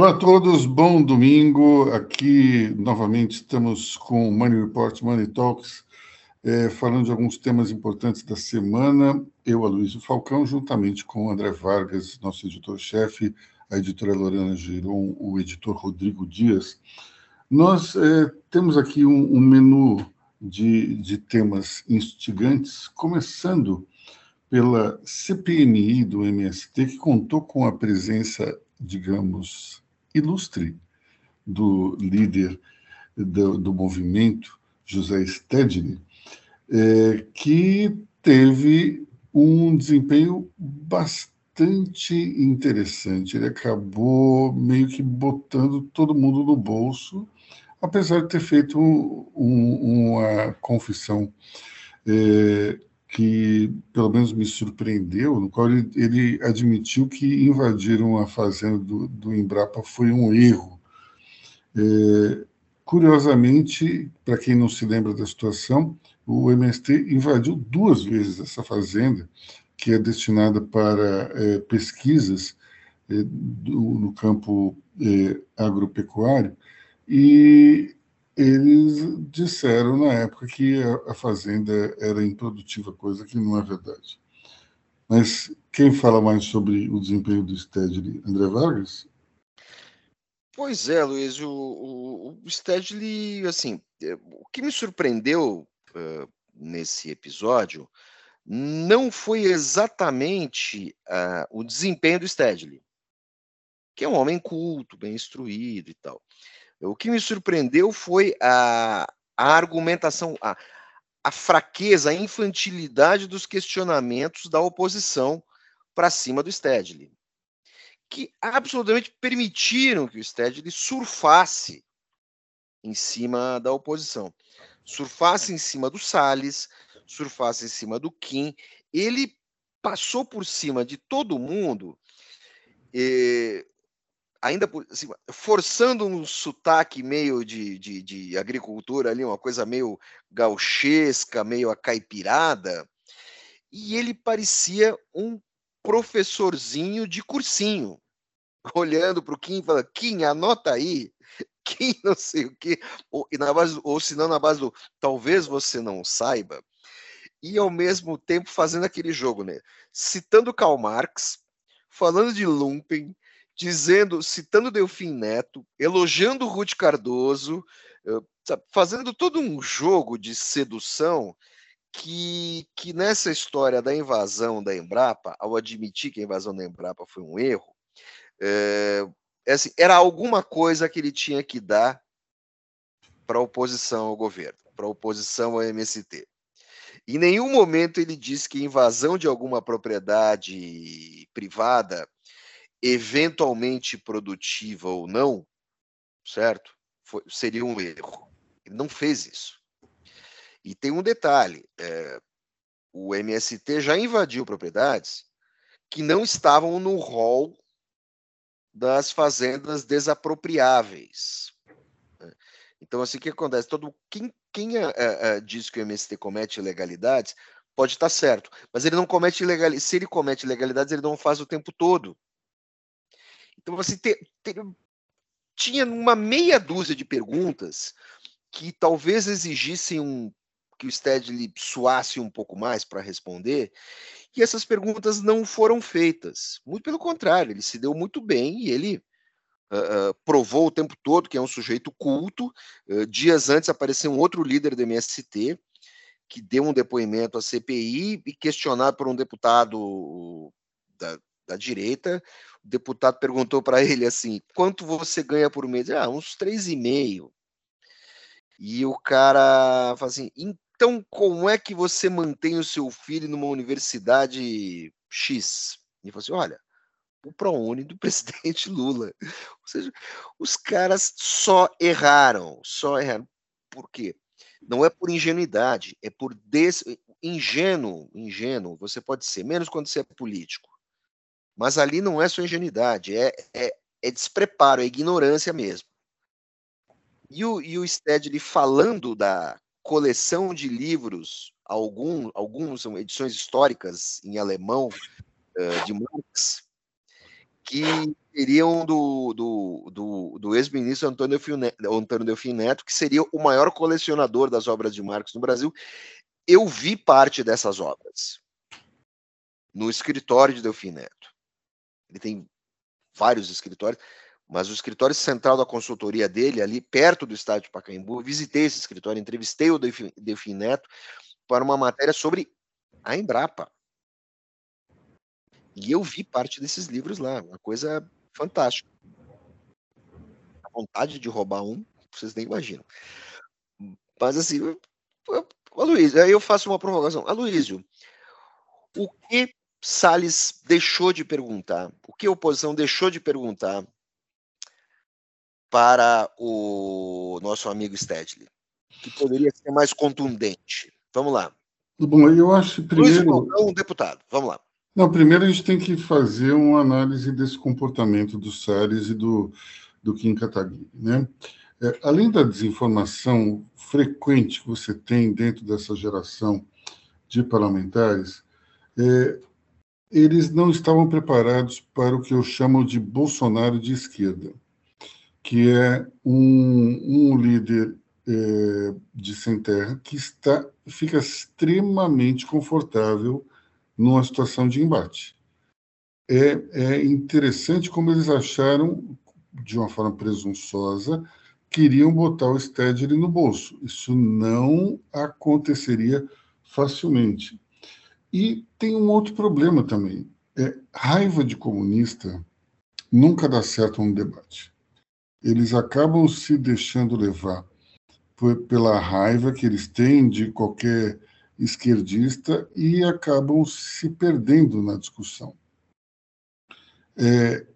Olá a todos, bom domingo. Aqui novamente estamos com o Money Report, Money Talks, é, falando de alguns temas importantes da semana. Eu, Aloysio Falcão, juntamente com o André Vargas, nosso editor-chefe, a editora Lorena Giron, o editor Rodrigo Dias. Nós é, temos aqui um, um menu de, de temas instigantes, começando pela CPMI do MST, que contou com a presença digamos, ilustre do líder do, do movimento, José Stedley, é, que teve um desempenho bastante interessante. Ele acabou meio que botando todo mundo no bolso, apesar de ter feito um, um, uma confissão é, que pelo menos me surpreendeu, no qual ele, ele admitiu que invadiram a fazenda do, do Embrapa foi um erro. É, curiosamente, para quem não se lembra da situação, o MST invadiu duas vezes essa fazenda, que é destinada para é, pesquisas é, do, no campo é, agropecuário, e eles disseram na época que a, fazenda era improdutiva, coisa que não é verdade. Mas quem fala mais sobre o desempenho do Stedley? André Vargas? Pois é, Luiz, o, o, o Stedley, assim, é, o que me surpreendeu uh, nesse episódio não foi exatamente uh, o desempenho do Stedley, que é um homem culto, bem instruído e tal. O que me surpreendeu foi a, a argumentação, a, a fraqueza, a infantilidade dos questionamentos da oposição para cima do Stedley, que absolutamente permitiram que o Stedley surfasse em cima da oposição, surfasse em cima do Salles, surfasse em cima do Kim. Ele passou por cima de todo mundo. Eh, ainda por, assim, forçando um sotaque meio de, de, de, agricultura ali, uma coisa meio gauchesca, meio acaipirada, e ele parecia um professorzinho de cursinho, olhando para o Kim e falando, Kim, anota aí, Kim não sei o quê, ou, e na base, ou se não na base do talvez você não saiba, e ao mesmo tempo fazendo aquele jogo, né? Citando Karl Marx, falando de Lumpen, dizendo, citando Delfim Neto, elogiando Ruth Cardoso, eh, fazendo todo um jogo de sedução que, que nessa história da invasão da Embrapa, ao admitir que a invasão da Embrapa foi um erro, é, assim, era alguma coisa que ele tinha que dar para a oposição ao governo, para a oposição ao MST. Em nenhum momento ele disse que invasão de alguma propriedade privada eventualmente produtiva ou não, certo? Foi, seria um erro. Ele não fez isso. E tem um detalhe: é, o MST já invadiu propriedades que não estavam no rol das fazendas desapropriáveis. Né? Então, assim, o que acontece? Todo, quem quem é, é, diz que o MST comete ilegalidades pode estar certo, mas ele não comete ilegalidades. Se ele comete ilegalidades, ele não faz o tempo todo. Então, assim, te, te, tinha uma meia dúzia de perguntas que talvez exigissem um, que o Stedley suasse um pouco mais para responder, e essas perguntas não foram feitas. Muito pelo contrário, ele se deu muito bem e ele uh, uh, provou o tempo todo que é um sujeito culto. Uh, dias antes apareceu um outro líder do MST que deu um depoimento à CPI e questionado por um deputado da, da direita, o deputado perguntou para ele assim: quanto você ganha por mês? Ah, uns três e meio. E o cara fala assim: então como é que você mantém o seu filho numa universidade X? E falou assim: olha, o ProUni do presidente Lula. Ou seja, os caras só erraram, só erraram. Por quê? Não é por ingenuidade, é por des... ingênuo, ingênuo, você pode ser, menos quando você é político. Mas ali não é só ingenuidade, é, é, é despreparo, é ignorância mesmo. E o, e o Stedley falando da coleção de livros, algum, alguns são edições históricas em alemão uh, de Marx, que queriam do, do, do, do ex-ministro Antônio, Antônio Delfim Neto, que seria o maior colecionador das obras de Marx no Brasil. Eu vi parte dessas obras no escritório de Delfim Neto. Ele tem vários escritórios, mas o escritório central da consultoria dele, ali perto do estádio de Pacaembu, visitei esse escritório, entrevistei o Delfim Neto para uma matéria sobre a Embrapa. E eu vi parte desses livros lá, uma coisa fantástica. A vontade de roubar um, vocês nem imaginam. Mas assim, Aloysio, aí eu faço uma provocação. Aloysio, o que Salles deixou de perguntar? O que a oposição deixou de perguntar para o nosso amigo Stedley? Que poderia ser mais contundente. Vamos lá. Bom, eu acho primeiro. Luiz um deputado. Vamos lá. Não, primeiro a gente tem que fazer uma análise desse comportamento do Salles e do, do Kim Kataguiri, né? É, além da desinformação frequente que você tem dentro dessa geração de parlamentares, é, eles não estavam preparados para o que eu chamo de Bolsonaro de esquerda, que é um, um líder é, de sem terra que está fica extremamente confortável numa situação de embate. É, é interessante como eles acharam, de uma forma presunçosa, queriam botar o Stedley no bolso. Isso não aconteceria facilmente. E tem um outro problema também. É, raiva de comunista nunca dá certo num debate. Eles acabam se deixando levar por, pela raiva que eles têm de qualquer esquerdista e acabam se perdendo na discussão. É,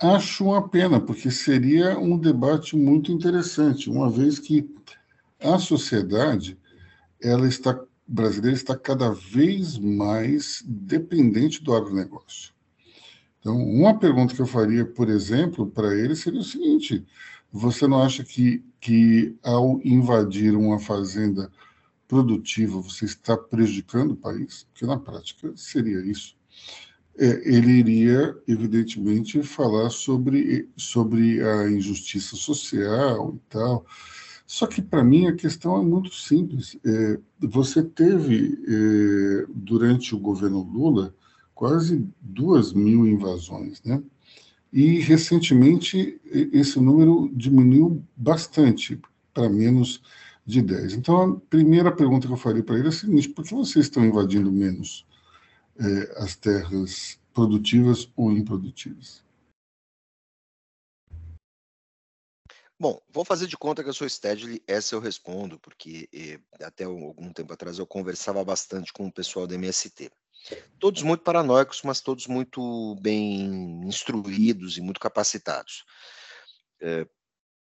acho uma pena, porque seria um debate muito interessante, uma vez que a sociedade ela está brasileira está cada vez mais dependente do agronegócio. Então, uma pergunta que eu faria, por exemplo, para ele seria o seguinte: você não acha que, que ao invadir uma fazenda produtiva, você está prejudicando o país, porque na prática seria isso. É, ele iria, evidentemente, falar sobre, sobre a injustiça social e tal. Só que, para mim, a questão é muito simples. É, você teve, é, durante o governo Lula, quase duas mil invasões, né? E, recentemente, esse número diminuiu bastante, para menos de 10. Então, a primeira pergunta que eu faria para ele é a seguinte: por que vocês estão invadindo menos é, as terras produtivas ou improdutivas? Bom, vou fazer de conta que eu sou Stedley, essa eu respondo, porque eh, até algum tempo atrás eu conversava bastante com o pessoal do MST. Todos muito paranoicos, mas todos muito bem instruídos e muito capacitados. É,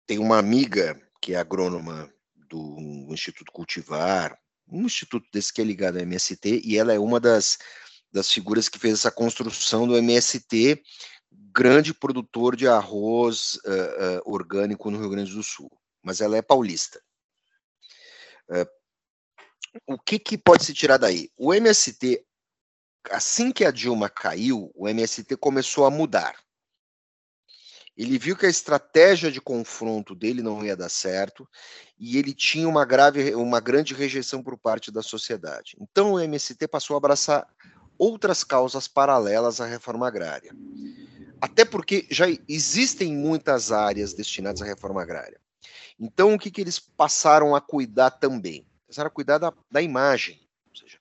tem uma amiga que é agrônoma do Instituto Cultivar, um instituto desse que é ligado ao MST, e ela é uma das, das figuras que fez essa construção do MST, grande produtor de arroz uh, uh, orgânico no Rio Grande do Sul, mas ela é paulista. Uh, o que, que pode se tirar daí? O MST, assim que a Dilma caiu, o MST começou a mudar. Ele viu que a estratégia de confronto dele não ia dar certo e ele tinha uma grave, uma grande rejeição por parte da sociedade. Então o MST passou a abraçar outras causas paralelas à reforma agrária. Até porque já existem muitas áreas destinadas à reforma agrária. Então o que, que eles passaram a cuidar também? Passaram a cuidar da, da imagem, ou seja,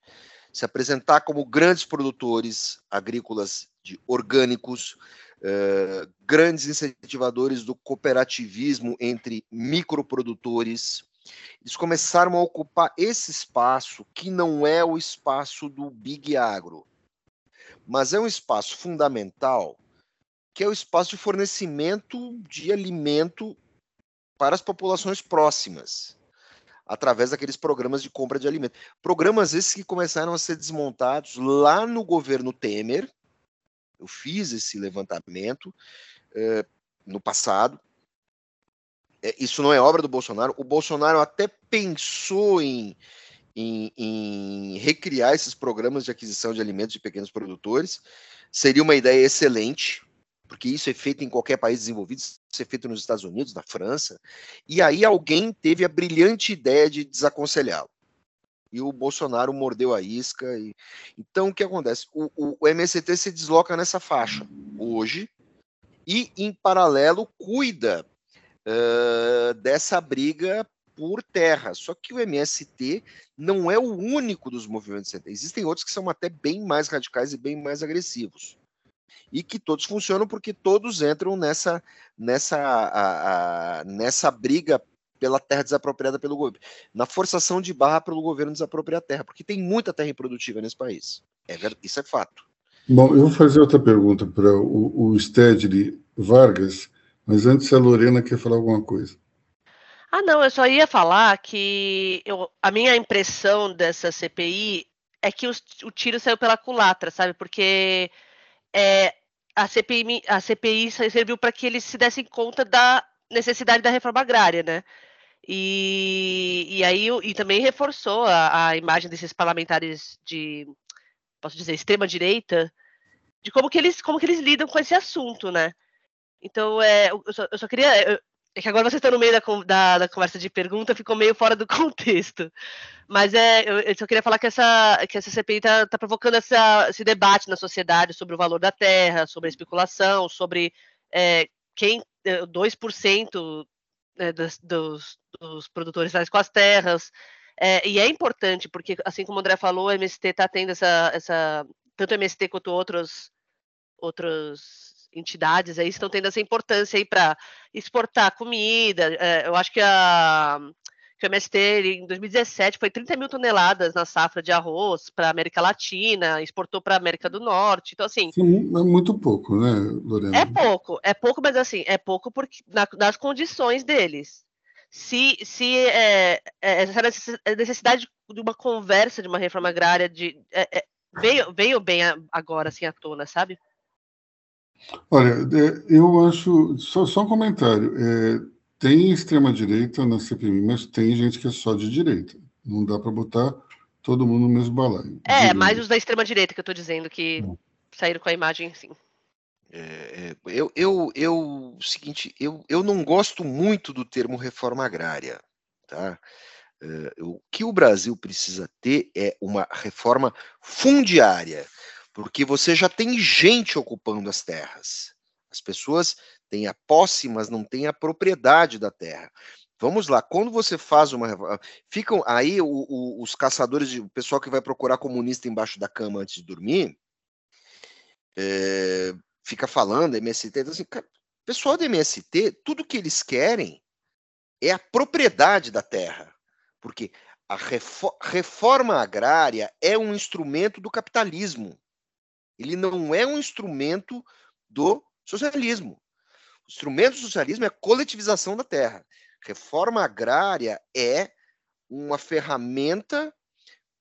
se apresentar como grandes produtores agrícolas de orgânicos, eh, grandes incentivadores do cooperativismo entre microprodutores. Eles começaram a ocupar esse espaço que não é o espaço do Big Agro, mas é um espaço fundamental, que é o espaço de fornecimento de alimento para as populações próximas, através daqueles programas de compra de alimento. Programas esses que começaram a ser desmontados lá no governo Temer, eu fiz esse levantamento é, no passado. É, isso não é obra do Bolsonaro. O Bolsonaro até pensou em, em, em recriar esses programas de aquisição de alimentos de pequenos produtores. Seria uma ideia excelente, porque isso é feito em qualquer país desenvolvido, isso é feito nos Estados Unidos, na França, e aí alguém teve a brilhante ideia de desaconselhá-lo. E o Bolsonaro mordeu a isca. E... Então, o que acontece? O, o, o MST se desloca nessa faixa hoje e, em paralelo, cuida uh, dessa briga por terra. Só que o MST não é o único dos movimentos. Existem outros que são até bem mais radicais e bem mais agressivos e que todos funcionam porque todos entram nessa nessa a, a, nessa briga pela terra desapropriada pelo governo, na forçação de barra pelo governo desapropriar a terra, porque tem muita terra improdutiva nesse país. É, isso é fato. Bom, eu vou fazer outra pergunta para o, o Stedley Vargas, mas antes a Lorena quer falar alguma coisa. Ah, não, eu só ia falar que eu, a minha impressão dessa CPI é que os, o tiro saiu pela culatra, sabe? Porque é, a CPI, a CPI serviu para que eles se dessem conta da necessidade da reforma agrária, né? E, e aí e também reforçou a, a imagem desses parlamentares de, posso dizer, extrema direita, de como que eles como que eles lidam com esse assunto, né? Então, é, eu, só, eu só queria. É que agora vocês estão no meio da, da, da, conversa de pergunta, ficou meio fora do contexto. Mas é, eu, eu só queria falar que essa, que essa CPI está tá provocando essa, esse debate na sociedade sobre o valor da terra, sobre a especulação, sobre é, quem 2% é, né, dos, dos, dos, produtores com as terras. É, e é importante, porque, assim como o André falou, o MST está tendo essa, essa. Tanto o MST quanto outros, outros entidades aí estão tendo essa importância aí para exportar comida. É, eu acho que a que o MST em 2017 foi 30 mil toneladas na safra de arroz para a América Latina, exportou para a América do Norte. Então, assim. Sim, é muito pouco, né, Lorena? É pouco, é pouco, mas assim, é pouco porque, na, nas condições deles. Se, se é, é, essa necessidade de uma conversa de uma reforma agrária de, é, é veio, veio bem agora assim à tona, sabe? Olha, é, eu acho. Só, só um comentário. É, tem extrema-direita na CPI, mas tem gente que é só de direita. Não dá para botar todo mundo no mesmo balaio. É, direita. mais os da extrema-direita que eu estou dizendo, que é. saíram com a imagem assim. É, eu, eu, eu, seguinte, eu, eu não gosto muito do termo reforma agrária, tá? É, o que o Brasil precisa ter é uma reforma fundiária porque você já tem gente ocupando as terras. As pessoas têm a posse, mas não têm a propriedade da terra. Vamos lá, quando você faz uma. Ficam aí o, o, os caçadores, o pessoal que vai procurar comunista embaixo da cama antes de dormir, é, fica falando, MST, então assim, cara, pessoal do MST, tudo que eles querem é a propriedade da terra. Porque a reforma agrária é um instrumento do capitalismo. Ele não é um instrumento do socialismo. O instrumento do socialismo é a coletivização da terra. Reforma agrária é uma ferramenta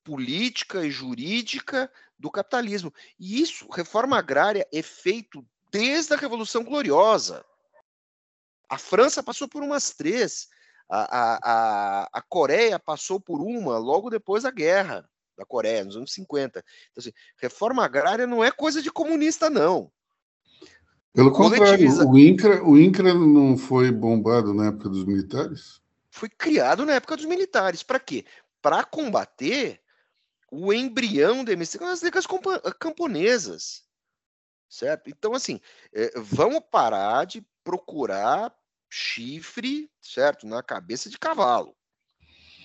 política e jurídica do capitalismo. E isso, reforma agrária, é feito desde a Revolução Gloriosa. A França passou por umas três, a, a, a, Coreia passou por uma logo depois da guerra da Coreia, nos anos 50. Então, assim, reforma agrária não é coisa de comunista, não. Pelo contrário, o INCRA, o INCRA não foi bombado na época dos militares? Foi criado na época dos militares. Para quê? Para combater o embrião da MST as ligas camponesas. Certo? Então, assim, é, vamos parar de procurar chifre, certo? Na cabeça de cavalo.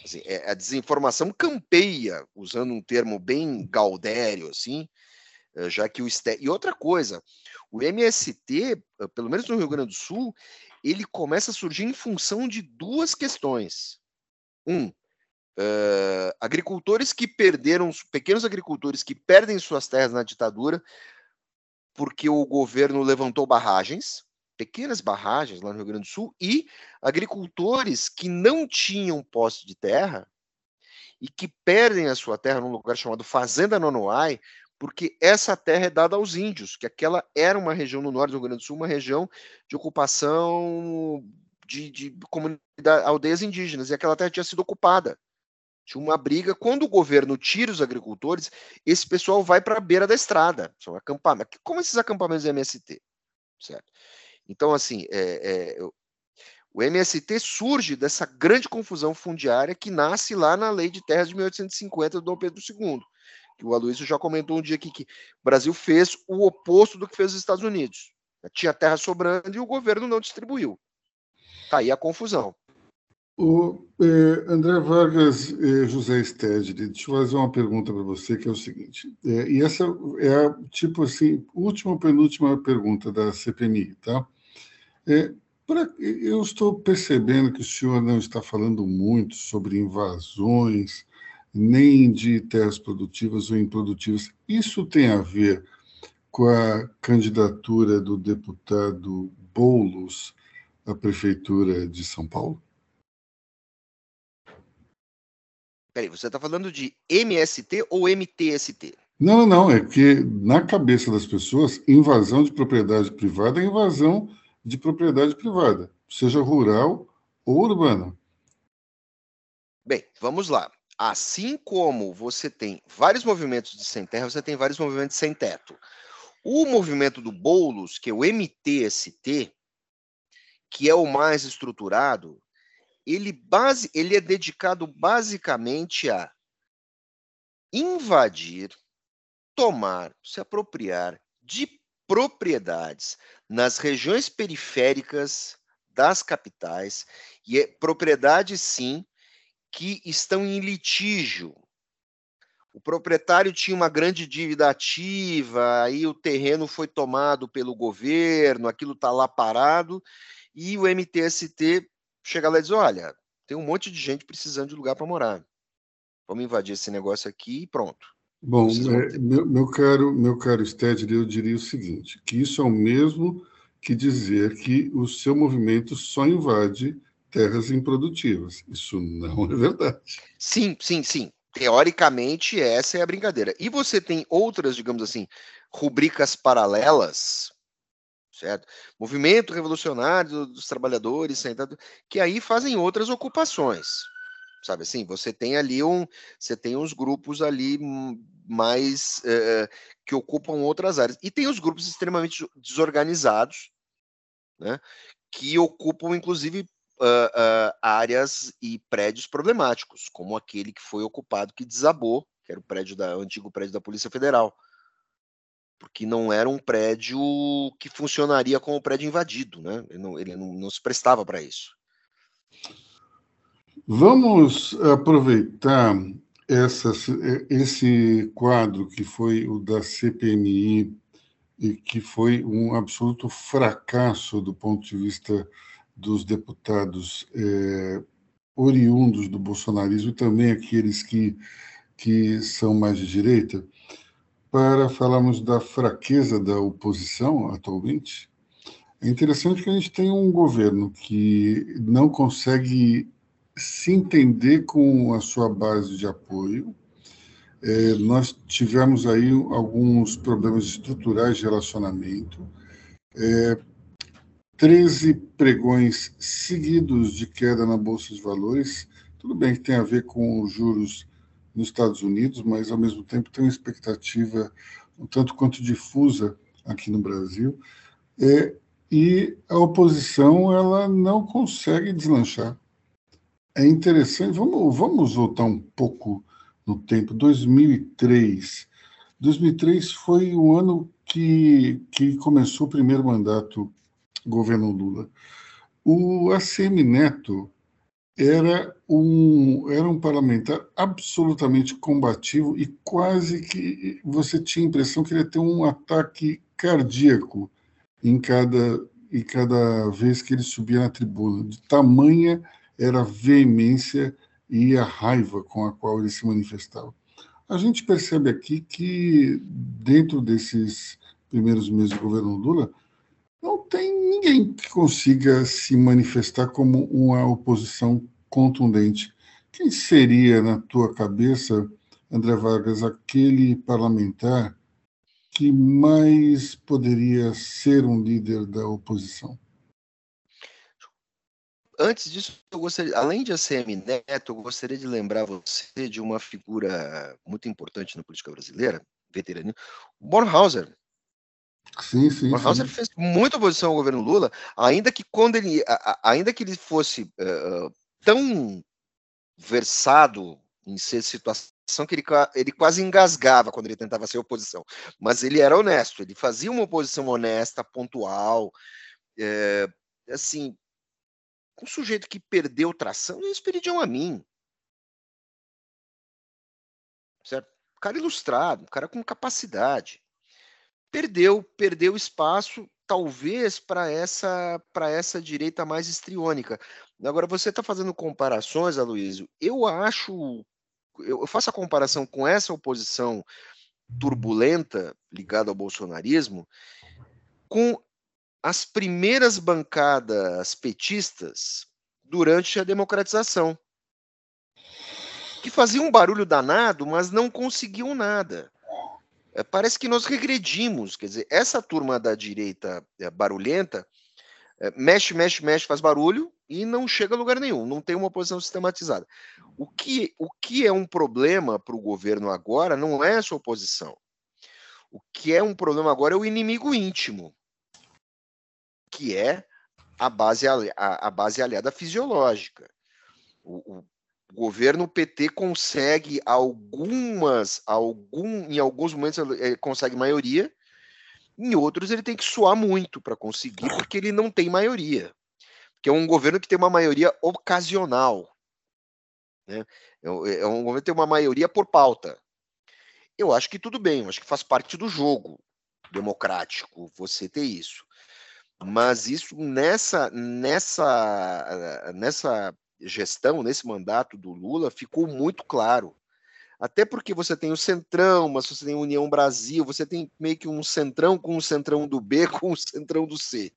Assim, é, a desinformação campeia, usando um termo bem gaudério, assim, eh, já que o e outra coisa, o MST, eh, pelo menos no Rio Grande do Sul, ele começa a surgir em função de duas questões. Um, uh, agricultores que perderam, pequenos agricultores que perdem suas terras na ditadura porque o governo levantou barragens, pequenas barragens lá no Rio Grande do Sul e agricultores que não tinham posse de terra e que perdem a sua terra num lugar chamado Fazenda Nonoai, porque essa terra é dada aos índios, que aquela era uma região no norte do Rio Grande do Sul, uma região de ocupação de, de aldeias indígenas, e aquela terra tinha sido ocupada. Tinha uma briga. Quando o governo tira os agricultores, esse pessoal vai para a beira da estrada. São acampamentos. Como esses acampamentos do MST? certo? Então, assim, é, é, o MST surge dessa grande confusão fundiária que nasce lá na Lei de Terras de 1850 do Dom Pedro II, que o Aloysio já comentou um dia aqui que o Brasil fez o oposto do que fez os Estados Unidos. Tinha terra sobrando e o governo não distribuiu. Tá aí a confusão. O eh, André Vargas eh, José Stedley, deixa eu fazer uma pergunta para você, que é o seguinte, eh, e essa é a, tipo assim, última ou penúltima pergunta da CPMI, tá? Pra, eu estou percebendo que o senhor não está falando muito sobre invasões, nem de terras produtivas ou improdutivas. Isso tem a ver com a candidatura do deputado Boulos à Prefeitura de São Paulo? Peraí, você está falando de MST ou MTST? Não, não, é que na cabeça das pessoas, invasão de propriedade privada é invasão de propriedade privada, seja rural ou urbana. Bem, vamos lá. Assim como você tem vários movimentos de sem terra, você tem vários movimentos sem teto. O movimento do Boulos, que é o MTST, que é o mais estruturado, ele, base, ele é dedicado basicamente a invadir, tomar, se apropriar de propriedades nas regiões periféricas das capitais, e é propriedades, sim, que estão em litígio. O proprietário tinha uma grande dívida ativa, aí o terreno foi tomado pelo governo, aquilo está lá parado, e o MTST chega lá e diz: olha, tem um monte de gente precisando de lugar para morar. Vamos invadir esse negócio aqui e pronto. Bom, é, meu, meu, caro, meu caro Sted, eu diria o seguinte, que isso é o mesmo que dizer que o seu movimento só invade terras improdutivas. Isso não é verdade. Sim, sim, sim. Teoricamente, essa é a brincadeira. E você tem outras, digamos assim, rubricas paralelas, certo? Movimento revolucionário dos trabalhadores, que aí fazem outras ocupações sabe assim? Você tem ali um, você tem uns grupos ali mais é, que ocupam outras áreas e tem os grupos extremamente desorganizados, né? Que ocupam inclusive uh, uh, áreas e prédios problemáticos, como aquele que foi ocupado que desabou, que era o prédio da o antigo prédio da Polícia Federal, porque não era um prédio que funcionaria como prédio invadido, né? Ele não, ele não, não se prestava para isso. Vamos aproveitar essa, esse quadro que foi o da CPMI e que foi um absoluto fracasso do ponto de vista dos deputados é, oriundos do bolsonarismo e também aqueles que, que são mais de direita, para falarmos da fraqueza da oposição atualmente. É interessante que a gente tem um governo que não consegue se entender com a sua base de apoio. É, nós tivemos aí alguns problemas estruturais de relacionamento, é, 13 pregões seguidos de queda na Bolsa de Valores. Tudo bem que tem a ver com os juros nos Estados Unidos, mas ao mesmo tempo tem uma expectativa um tanto quanto difusa aqui no Brasil. É, e a oposição ela não consegue deslanchar é interessante. Vamos, vamos voltar um pouco no tempo. 2003. 2003 foi o ano que, que começou o primeiro mandato governo Lula. O ACM Neto era um, era um parlamentar absolutamente combativo e quase que você tinha a impressão que ele ia ter um ataque cardíaco em cada, em cada vez que ele subia na tribuna, de tamanha era a veemência e a raiva com a qual ele se manifestava. A gente percebe aqui que, dentro desses primeiros meses do governo Lula, não tem ninguém que consiga se manifestar como uma oposição contundente. Quem seria, na tua cabeça, André Vargas, aquele parlamentar que mais poderia ser um líder da oposição? Antes disso, eu gostaria, além de ACM Neto, eu gostaria de lembrar você de uma figura muito importante na política brasileira, veterano, Bornhauser. Sim, sim. O House fez muita oposição ao governo Lula, ainda que quando ele, ainda que ele fosse uh, tão versado em ser situação que ele, ele quase engasgava quando ele tentava ser oposição. Mas ele era honesto, ele fazia uma oposição honesta, pontual, é, assim, um sujeito que perdeu tração, eles pediam a mim. Certo? Um cara ilustrado, um cara com capacidade. Perdeu, perdeu espaço, talvez para essa para essa direita mais estriônica. Agora você está fazendo comparações, Aloysio. Eu acho, eu faço a comparação com essa oposição turbulenta ligada ao bolsonarismo com as primeiras bancadas petistas durante a democratização, que faziam um barulho danado, mas não conseguiam nada. É, parece que nós regredimos, quer dizer, essa turma da direita é, barulhenta é, mexe, mexe, mexe, faz barulho e não chega a lugar nenhum, não tem uma posição sistematizada. O que, o que é um problema para o governo agora não é a sua oposição. O que é um problema agora é o inimigo íntimo que é a base, a, a base aliada fisiológica. O, o, governo PT consegue algumas, algum, em alguns momentos ele consegue maioria, em outros ele tem que suar muito para conseguir, porque ele não tem maioria. Que é um governo que tem uma maioria ocasional. Né? É, é um governo que tem uma maioria por pauta. Eu acho que tudo bem, eu acho que faz parte do jogo democrático você ter isso. Mas isso nessa nessa nessa gestão, nesse mandato do Lula, ficou muito claro. Até porque você tem o Centrão, mas você tem a União Brasil, você tem meio que um Centrão com o Centrão do B com o Centrão do C.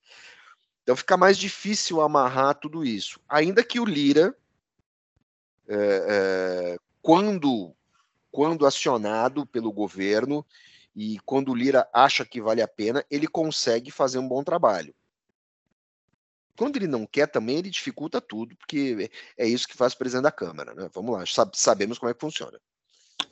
Então fica mais difícil amarrar tudo isso. Ainda que o Lira, é, é, quando, quando acionado pelo governo, e quando o Lira acha que vale a pena, ele consegue fazer um bom trabalho. Quando ele não quer também, ele dificulta tudo, porque é isso que faz o presidente da Câmara. Né? Vamos lá, sabemos como é que funciona.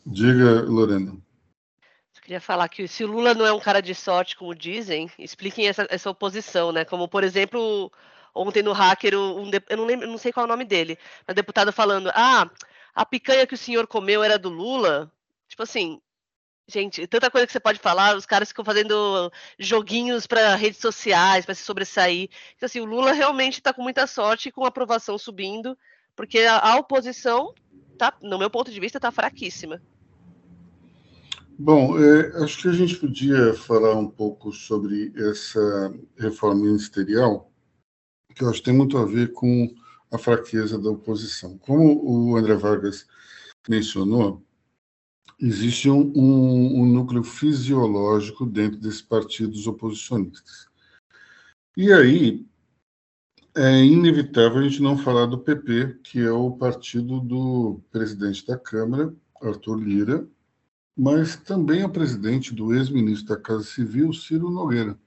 Diga, Lorena. Eu queria falar que se o Lula não é um cara de sorte, como dizem, expliquem essa, essa oposição, né? Como, por exemplo, ontem no hacker, um, eu não lembro, não sei qual é o nome dele, mas deputado falando: ah, a picanha que o senhor comeu era do Lula. Tipo assim, Gente, tanta coisa que você pode falar, os caras ficam fazendo joguinhos para redes sociais, para se sobressair. Então, assim, o Lula realmente está com muita sorte, com a aprovação subindo, porque a, oposição, tá, no meu ponto de vista, está fraquíssima. Bom, é, acho que a gente podia falar um pouco sobre essa reforma ministerial, que eu acho que tem muito a ver com a fraqueza da oposição. Como o André Vargas mencionou, existe um, um, um núcleo fisiológico dentro desses partidos oposicionistas. E aí é inevitável a gente não falar do PP, que é o partido do presidente da Câmara, Arthur Lira, mas também é presidente do ex-ministro da Casa Civil, Ciro Nogueira.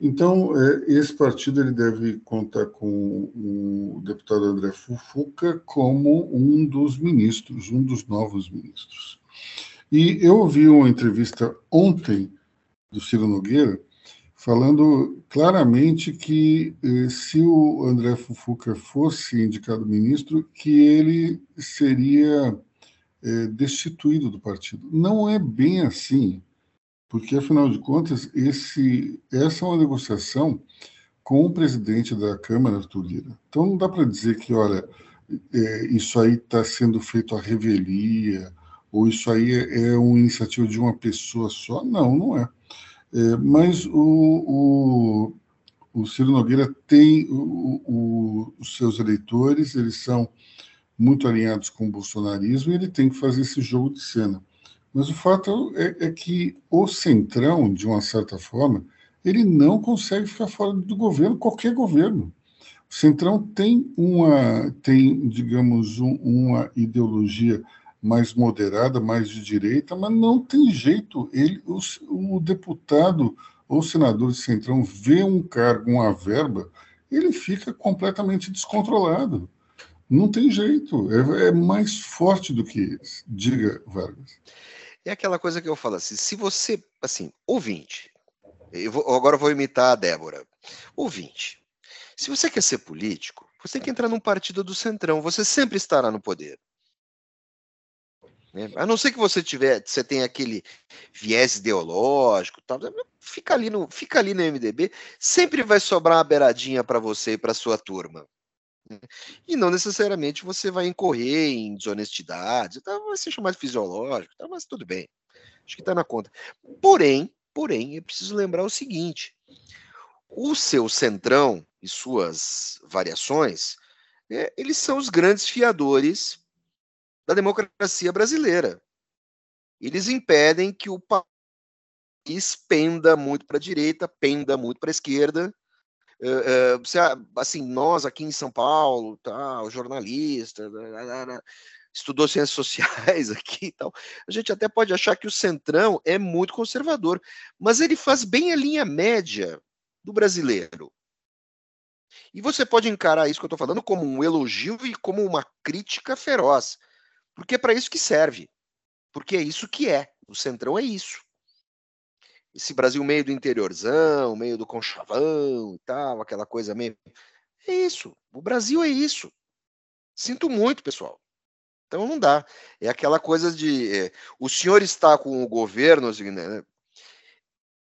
Então, é, esse partido ele deve contar com o deputado André Fufuca como um dos ministros, um dos novos ministros. E eu ouvi uma entrevista ontem do Ciro Nogueira falando claramente que eh, se o André Fufuca fosse indicado ministro, que ele seria eh, destituído do partido. Não é bem assim, porque afinal de contas esse, essa é uma negociação com o presidente da Câmara, Arthur Lira. Então não dá para dizer que, olha, eh, isso aí está sendo feito à revelia, ou isso aí é, é uma iniciativa de uma pessoa só? Não, não é. é mas o, o, o, Ciro Nogueira tem o, os seus eleitores, eles são muito alinhados com o bolsonarismo e ele tem que fazer esse jogo de cena. Mas o fato é, é que o Centrão, de uma certa forma, ele não consegue ficar fora do governo, qualquer governo. O Centrão tem uma, tem, digamos, um, uma ideologia mais moderada, mais de direita, mas não tem jeito. Ele, o, o deputado ou senador de Centrão vê um cargo, uma verba, ele fica completamente descontrolado. Não tem jeito. É, é mais forte do que eles. Diga, Vargas. É aquela coisa que eu falo assim: se você, assim, ouvinte, Eu vou, agora eu vou imitar a Débora. Ouvinte, se você quer ser político, você tem que entrar num partido do centrão. Você sempre estará no poder. Né? A não ser que você tiver, você tenha aquele viés ideológico, tal, fica ali no, fica ali no MDB, sempre vai sobrar uma beiradinha para você e para sua turma. Né? E não necessariamente você vai incorrer em desonestidade, então vai ser chamado fisiológico, tá, mas tudo bem. Acho que está na conta. Porém, porém, eu preciso lembrar o seguinte: o seu centrão e suas variações, é, eles são os grandes fiadores da democracia brasileira. Eles impedem que o país penda muito para a direita, penda muito para a esquerda. Uh, uh, assim, nós aqui em São Paulo, tal, jornalista, estudou ciências sociais aqui e tal, a gente até pode achar que o Centrão é muito conservador, mas ele faz bem a linha média do brasileiro. E você pode encarar isso que eu estou falando como um elogio e como uma crítica feroz. Porque é para isso que serve. Porque é isso que é. O Centrão é isso. Esse Brasil meio do interiorzão, meio do conchavão e tal, aquela coisa meio. É isso. O Brasil é isso. Sinto muito, pessoal. Então não dá. É aquela coisa de. É, o senhor está com o governo, assim, né?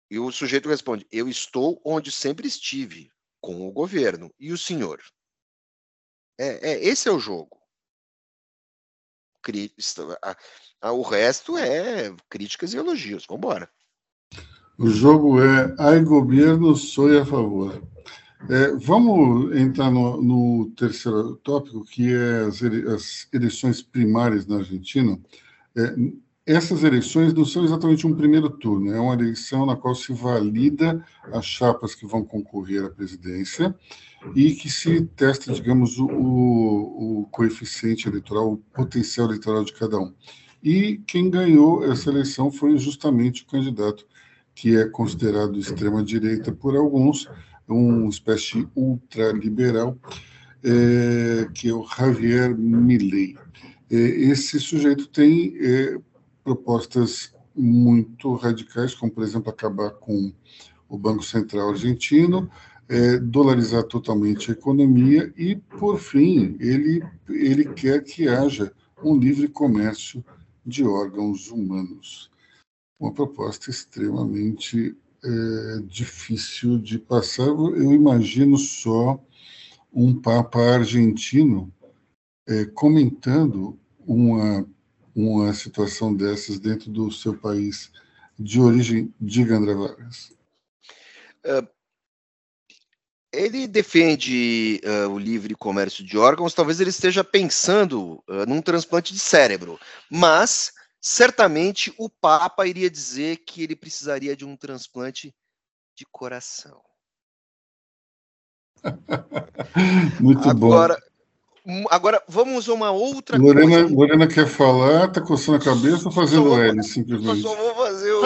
E o sujeito responde: Eu estou onde sempre estive, com o governo. E o senhor? É, é esse é o jogo o resto é críticas e elogios. Vamos embora. O jogo é ai governo, sou a favor. É, vamos entrar no, no, terceiro tópico, que é as, as eleições primárias na Argentina. É, essas eleições não são exatamente um primeiro turno, é uma eleição na qual se valida as chapas que vão concorrer à presidência e que se testa, digamos, o, o, coeficiente eleitoral, o potencial eleitoral de cada um. E quem ganhou essa eleição foi justamente o candidato que é considerado extrema-direita por alguns, uma espécie ultraliberal, é, que é o Javier Milei. É, esse sujeito tem é, propostas muito radicais, como, por exemplo, acabar com o Banco Central argentino, é, dolarizar totalmente a economia e, por fim, ele, ele quer que haja um livre comércio de órgãos humanos. Uma proposta extremamente é, difícil de passar. Eu imagino só um Papa argentino é, comentando uma, uma situação dessas dentro do seu país de origem. Diga, André Vargas. Uh ele defende uh, o livre comércio de órgãos, talvez ele esteja pensando uh, num transplante de cérebro, mas certamente o Papa iria dizer que ele precisaria de um transplante de coração. Muito agora, bom. Agora, vamos a uma outra Lorena, coisa. Lorena quer falar, está coçando a cabeça fazendo L, simplesmente. Eu só vou fazer o,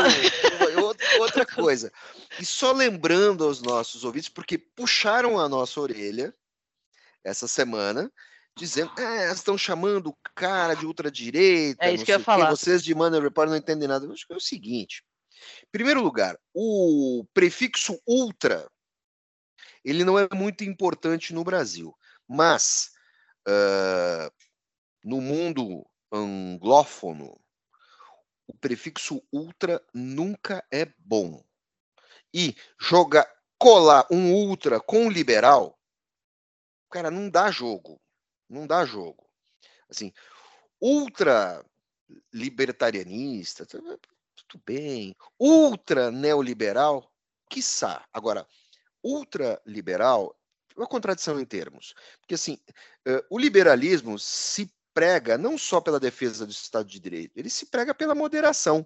outra coisa. E só lembrando aos nossos ouvintes, porque puxaram a nossa orelha essa semana, dizendo, é, estão chamando o cara de ultradireita. É isso que eu ia falar. Vocês de Money Report não entendem nada. Eu acho que é o seguinte. Em primeiro lugar, o prefixo ultra, ele não é muito importante no Brasil, mas uh, no mundo anglófono, o prefixo ultra nunca é bom. E jogar, colar um ultra com um liberal, cara, não dá jogo. Não dá jogo. Assim, ultra libertarianista, tudo bem. Ultra neoliberal, quiçá. Agora, ultra liberal uma contradição em termos. Porque, assim, uh, o liberalismo se prega não só pela defesa do Estado de Direito, ele se prega pela moderação,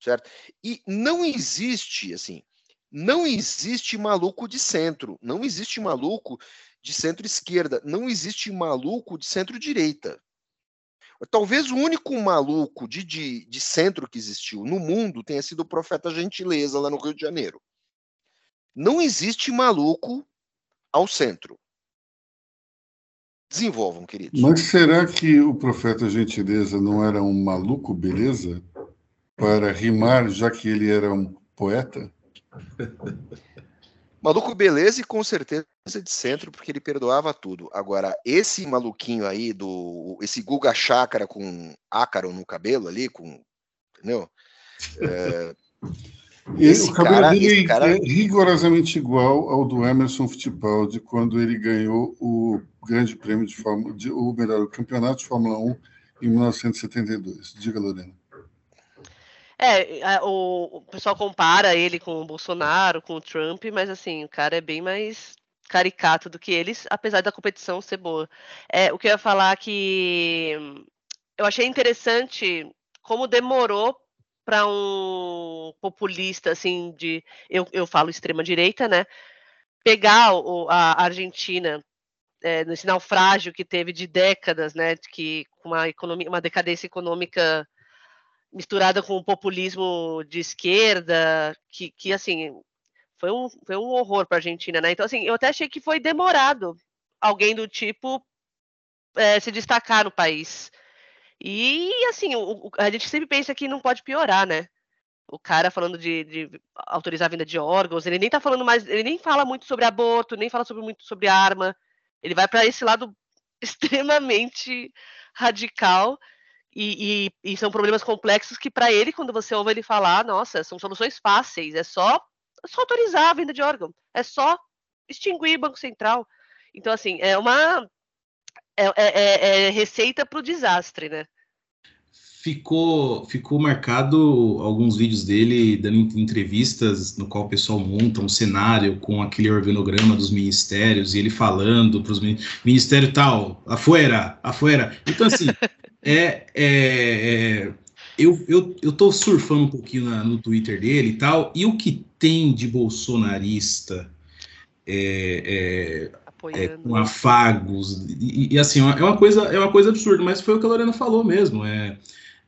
certo? E não existe, assim, não existe maluco de centro, não existe maluco de centro-esquerda, não existe maluco de centro-direita. Talvez o único maluco de, de, de, centro que existiu no mundo tenha sido o profeta Gentileza lá no Rio de Janeiro. Não existe maluco ao centro. Desenvolvam, queridos. Mas será que o profeta Gentileza não era um maluco, beleza? Para rimar, já que ele era um poeta? Maluco beleza e com certeza de centro, porque ele perdoava tudo. Agora, esse maluquinho aí, do esse Guga Chácara com ácaro no cabelo ali, com. Entendeu? É, esse o cabelo cara, dele cara... é rigorosamente igual ao do Emerson Fittipaldi quando ele ganhou o Grande Prêmio de Fórmula, de, ou melhor, o Campeonato de Fórmula 1 em 1972. Diga, Lorena. É, o, o pessoal compara ele com o Bolsonaro, com o Trump, mas assim, o cara é bem mais caricato do que eles, apesar da competição ser boa. É, o que eu ia falar que eu achei interessante como demorou para um populista assim de eu, eu falo extrema direita, né? Pegar o, a Argentina é, nesse naufrágio que teve de décadas, né? Que uma economia, uma decadência econômica misturada com o populismo de esquerda, que, que assim, foi um, foi um horror para a Argentina, né? Então, assim, eu até achei que foi demorado alguém do tipo é, se destacar no país. E, assim, o, a gente sempre pensa que não pode piorar, né? O cara falando de, de, autorizar a venda de órgãos, ele nem tá falando mais, ele nem fala muito sobre aborto, nem fala sobre, muito sobre arma. Ele vai para esse lado extremamente radical e, e, e, são problemas complexos que, para ele, quando você ouve ele falar, nossa, são soluções fáceis, é só, é só autorizar a venda de órgão, é só extinguir o Banco Central. Então, assim, é uma. É, é, é, é receita para o desastre, né? Ficou, ficou marcado alguns vídeos dele dando entrevistas no qual o pessoal monta um cenário com aquele organograma dos ministérios e ele falando para os ministérios tal, afuera, afuera. Então, assim, é, é, é, eu, eu, eu tô surfando um pouquinho na, no Twitter dele e tal, e o que tem de bolsonarista é, é, é com afagos, e, e, assim, é uma, coisa, é uma coisa absurda, mas foi o que a Lorena falou mesmo, é,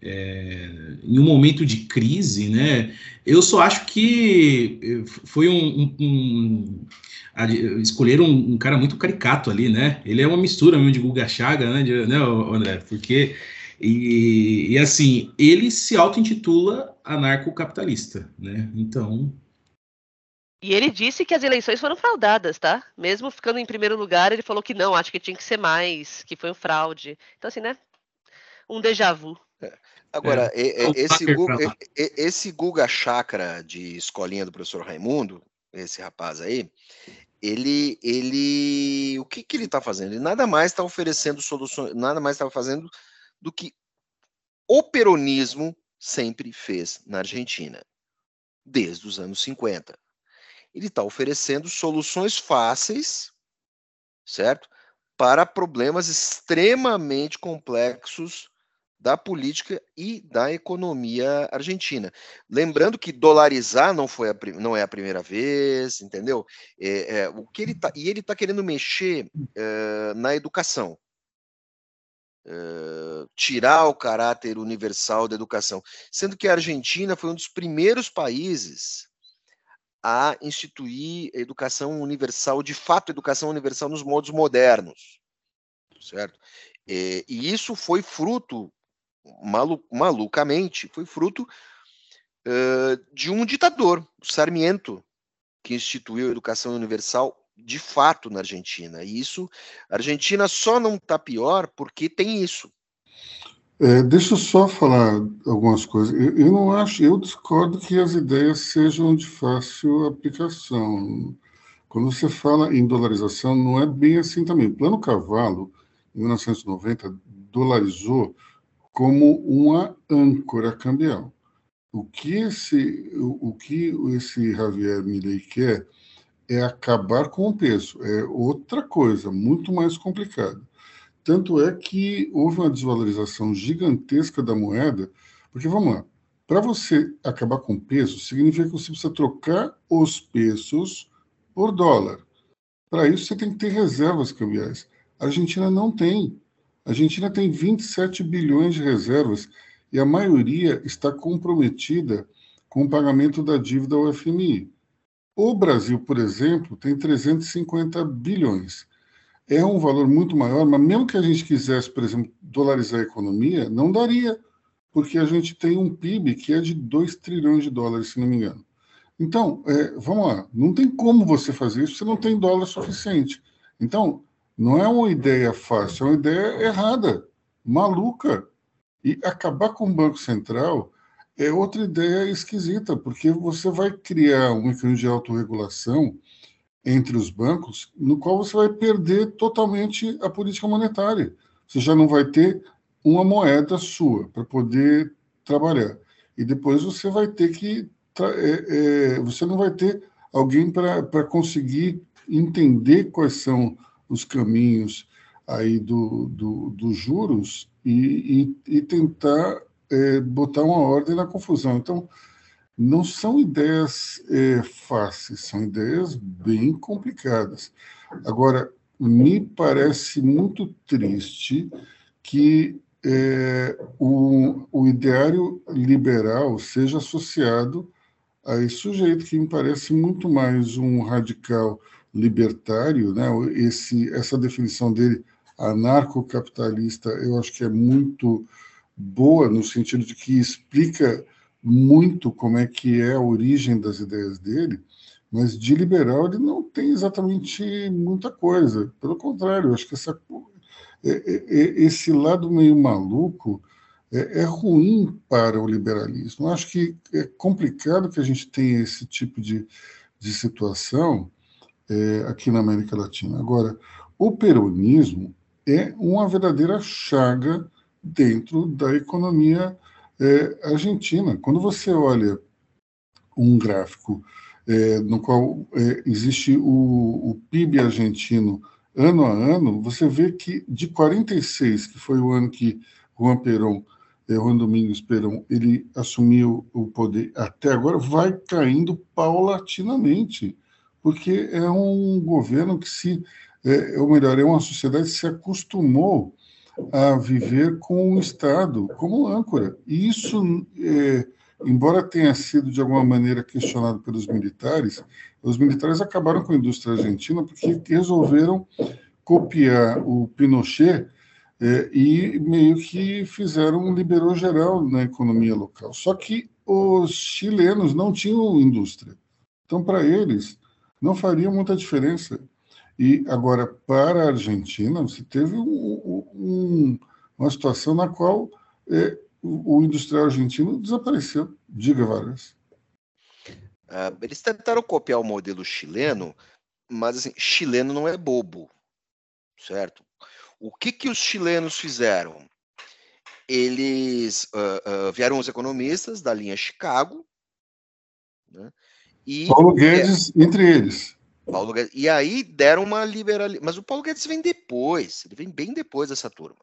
é, em um momento de crise, né? Eu só acho que foi um, um, um escolheram um, um, cara muito caricato ali, né? Ele é uma mistura mesmo de Guga Chaga, né, de, né André? Porque e, e assim ele se auto-intitula anarcocapitalista, né? Então e ele disse que as eleições foram fraudadas, tá? Mesmo ficando em primeiro lugar, ele falou que não, acho que tinha que ser mais, que foi um fraude. Então, assim, né? Um déjà vu. É. Agora, é. Esse, Guga, esse Guga Chakra de escolinha do professor Raimundo, esse rapaz aí, ele, ele, o que, que ele está fazendo? Ele nada mais está oferecendo soluções, nada mais está fazendo do que o peronismo sempre fez na Argentina, desde os anos 50. Ele está oferecendo soluções fáceis, certo? Para problemas extremamente complexos da política e da economia argentina. Lembrando que dolarizar não, foi a, não é a primeira vez, entendeu? É, é, o que ele tá, e ele está querendo mexer é, na educação. É, tirar o caráter universal da educação, sendo que a Argentina foi um dos primeiros países a instituir educação universal, de fato, educação universal nos modos modernos, certo? É, e isso foi fruto malu malucamente, foi fruto uh, de um ditador, Sarmiento, que instituiu a educação universal de fato na Argentina. E isso, a Argentina só não está pior porque tem isso. É, deixa eu só falar algumas coisas. Eu, eu, não acho, eu discordo que as ideias sejam de fácil aplicação. Quando você fala em dolarização, não é bem assim também. Plano Cavalo, em 1990, dolarizou como uma âncora cambial. O que esse, o, o que esse Javier Milei quer é acabar com o peso. É outra coisa, muito mais complicada. Tanto é que houve uma desvalorização gigantesca da moeda, porque vamos lá, para você acabar com peso, significa que você precisa trocar os pesos por dólar. Para isso, você tem que ter reservas cambiais. A Argentina não tem. A Argentina tem 27 bilhões de reservas e a maioria está comprometida com o pagamento da dívida ao FMI. O Brasil, por exemplo, tem 350 bilhões. É um valor muito maior, mas mesmo que a gente quisesse, por exemplo, dolarizar a economia, não daria, porque a gente tem um PIB que é de 2 trilhões de dólares, se não me engano. Então, é, vamos lá, não tem como você fazer isso, você não tem dólar suficiente. Então, não é uma ideia fácil, é uma ideia errada, maluca. E acabar com o Banco Central é outra ideia esquisita, porque você vai criar um mecanismo de autorregulação entre os bancos, no qual você vai perder totalmente a política monetária. Você já não vai ter uma moeda sua para poder trabalhar. E depois você vai ter que. É, é, você não vai ter alguém para conseguir entender quais são os caminhos aí do, do, dos juros e, e, e tentar é, botar uma ordem na confusão. Então, não são ideias é, fáceis, são ideias bem complicadas. Agora, me parece muito triste que é, o, o ideário liberal seja associado a esse sujeito que me parece muito mais um radical libertário, né? Esse, essa definição dele anarcocapitalista, eu acho que é muito boa no sentido de que explica muito como é que é a origem das ideias dele, mas de liberal ele não tem exatamente muita coisa. Pelo contrário, acho que essa, é, é, é, esse lado meio maluco é, ruim para o liberalismo. Acho que é complicado que a gente tenha esse tipo de, de situação é, aqui na América Latina. Agora, o peronismo é uma verdadeira chaga dentro da economia é, argentina. Quando você olha um gráfico é, no qual é, existe o, o, PIB argentino ano a ano, você vê que de 46, que foi o ano que Juan Perón, é, Juan Domingos Perón, ele assumiu o poder até agora, vai caindo paulatinamente porque é um governo que se, é, ou melhor, é uma sociedade que se acostumou a viver com o Estado como âncora. E isso, é, embora tenha sido de alguma maneira questionado pelos militares, os militares acabaram com a indústria argentina porque resolveram copiar o Pinochet é, e meio que fizeram um liberou geral na economia local. Só que os chilenos não tinham indústria. Então, para eles, não faria muita diferença. E agora, para a Argentina, você teve um, um, uma situação na qual é, o industrial argentino desapareceu. Diga, Vargas. Uh, eles tentaram copiar o modelo chileno, mas assim, chileno não é bobo, certo? O que, que os chilenos fizeram? Eles uh, uh, vieram os economistas da linha Chicago, né? E, Paulo Guedes é, entre eles. Paulo Guedes, e aí deram uma liberalização. Mas o Paulo Guedes vem depois, ele vem bem depois dessa turma.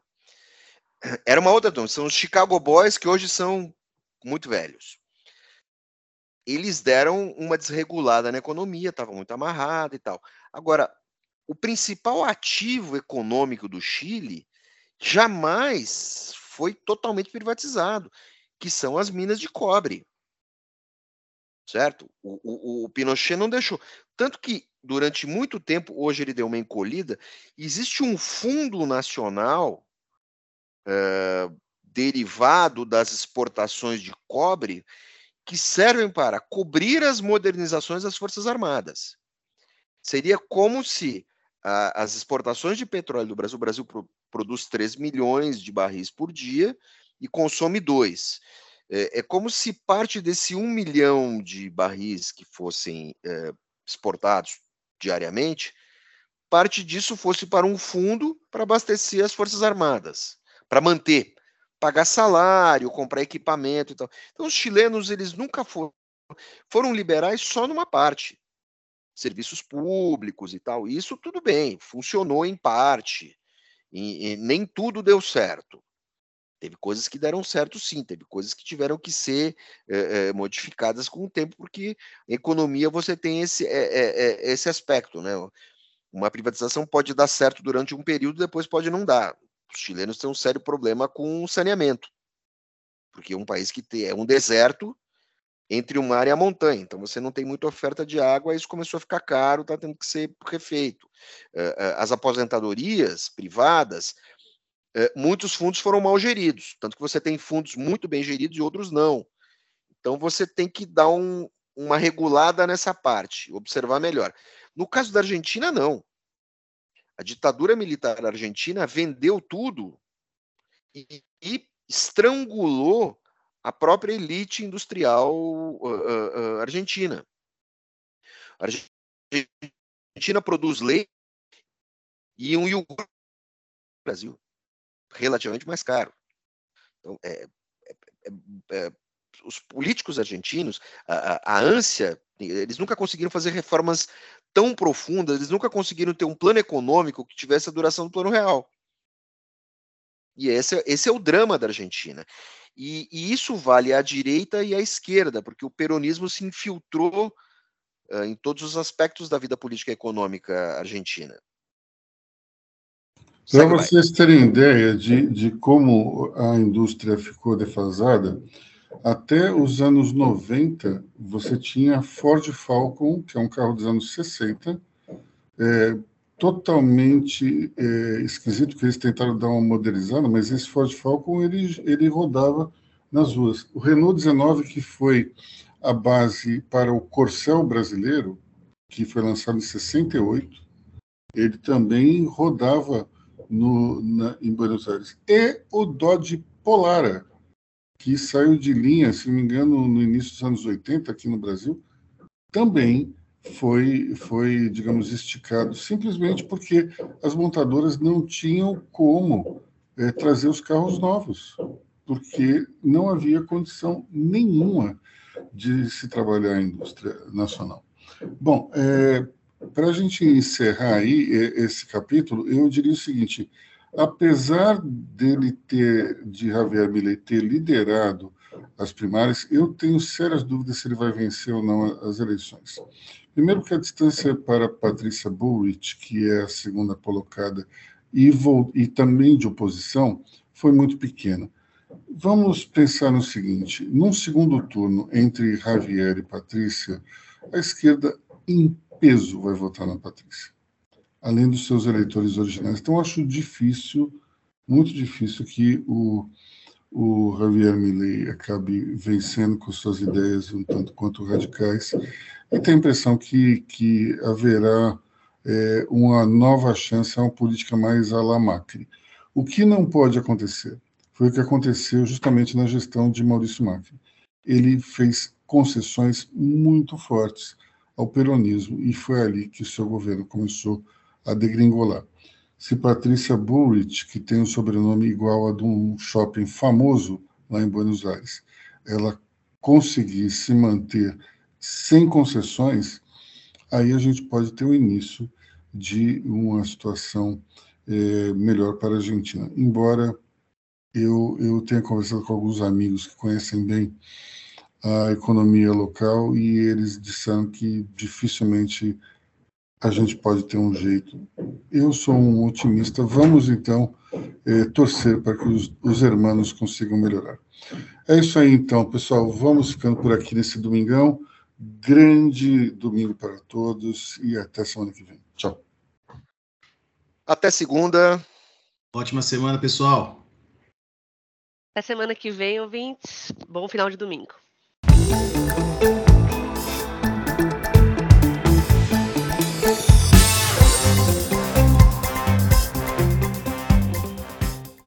Era uma outra turma, são os Chicago Boys, que hoje são muito velhos. Eles deram uma desregulada na economia, estava muito amarrada e tal. Agora, o principal ativo econômico do Chile jamais foi totalmente privatizado, que são as minas de cobre certo? O, o, o, Pinochet não deixou. Tanto que, durante muito tempo, hoje ele deu uma encolhida, existe um fundo nacional é, derivado das exportações de cobre que servem para cobrir as modernizações das Forças Armadas. Seria como se as exportações de petróleo do Brasil, o Brasil pro, produz 3 milhões de barris por dia e consome 2 é, é como se parte desse um milhão de barris que fossem é, exportados diariamente, parte disso fosse para um fundo para abastecer as Forças Armadas, para manter, pagar salário, comprar equipamento e tal. Então, os chilenos, eles nunca foram, foram liberais só numa parte, serviços públicos e tal. Isso tudo bem, funcionou em parte, e, e nem tudo deu certo. Teve coisas que deram certo, sim, teve coisas que tiveram que ser é, é, modificadas com o tempo, porque economia você tem esse, é, esse aspecto, né? Uma privatização pode dar certo durante um período, depois pode não dar. Os chilenos têm um sério problema com saneamento, porque é um país que tem, é um deserto entre o mar e a montanha, então você não tem muita oferta de água, isso começou a ficar caro, está tendo que ser refeito. As aposentadorias privadas é, muitos fundos foram mal geridos, tanto que você tem fundos muito bem geridos e outros não. Então você tem que dar um, uma regulada nessa parte, observar melhor. No caso da Argentina, não. A ditadura militar argentina vendeu tudo e, e estrangulou a própria elite industrial uh, uh, argentina. A Argentina produz leite e um iogurte no Brasil, relativamente mais caro. Então, é, é, é, é os políticos argentinos, a, a, ânsia, eles nunca conseguiram fazer reformas tão profundas, eles nunca conseguiram ter um plano econômico que tivesse a duração do plano real. E esse, esse é o drama da Argentina. E, e, isso vale à direita e à esquerda, porque o peronismo se infiltrou uh, em todos os aspectos da vida política e econômica argentina. Para vocês terem ideia de, de como a indústria ficou defasada, até os anos 90, você tinha Ford Falcon, que é um carro dos anos 60, é, totalmente é, esquisito, que eles tentaram dar uma modernizada, mas esse Ford Falcon ele, ele rodava nas ruas. O Renault 19, que foi a base para o Corcel brasileiro, que foi lançado em 68, ele também rodava no, na, em Buenos Aires. E o Dodge Polara, que saiu de linha, se não me engano, no início dos anos 80 aqui no Brasil, também foi, foi digamos, esticado, simplesmente porque as montadoras não tinham como é, trazer os carros novos, porque não havia condição nenhuma de se trabalhar a indústria nacional. Bom, é, para a gente encerrar aí é, esse capítulo, eu diria o seguinte: apesar dele ter, de Javier Milei ter liderado as primárias, eu tenho sérias dúvidas se ele vai vencer ou não as eleições. Primeiro, que a distância para Patrícia Bullrich, que é a segunda colocada, e, e também de oposição, foi muito pequena. Vamos pensar no seguinte: num segundo turno entre Javier e Patrícia, a esquerda, peso, vai votar na Patrícia além dos seus eleitores originais. Então, acho difícil, muito difícil, que o, o Javier Milei acabe vencendo com suas ideias um tanto quanto radicais. E tenho a impressão que, que haverá é, uma nova chance a uma política mais à la Macri. O que não pode acontecer foi o que aconteceu justamente na gestão de Maurício Macri. Ele fez concessões muito fortes ao peronismo e foi ali que seu governo começou a a degringolar. Se Patrícia Bullrich, que tem um sobrenome igual a de um shopping famoso lá em Buenos Aires, ela conseguir se manter sem concessões, aí a gente pode ter o início de uma situação é, melhor para a Argentina. Embora eu, eu tenha conversado com alguns amigos que conhecem bem a economia local e eles disseram que dificilmente a gente pode ter um jeito. Eu sou um otimista. Vamos então é, torcer para que os, os hermanos consigam melhorar. É isso aí então, pessoal. Vamos ficando por aqui nesse domingão. Grande domingo para todos e até semana que vem. Tchau. Até segunda. Ótima semana, pessoal. Até semana que vem, ouvintes. Bom final de domingo. thank you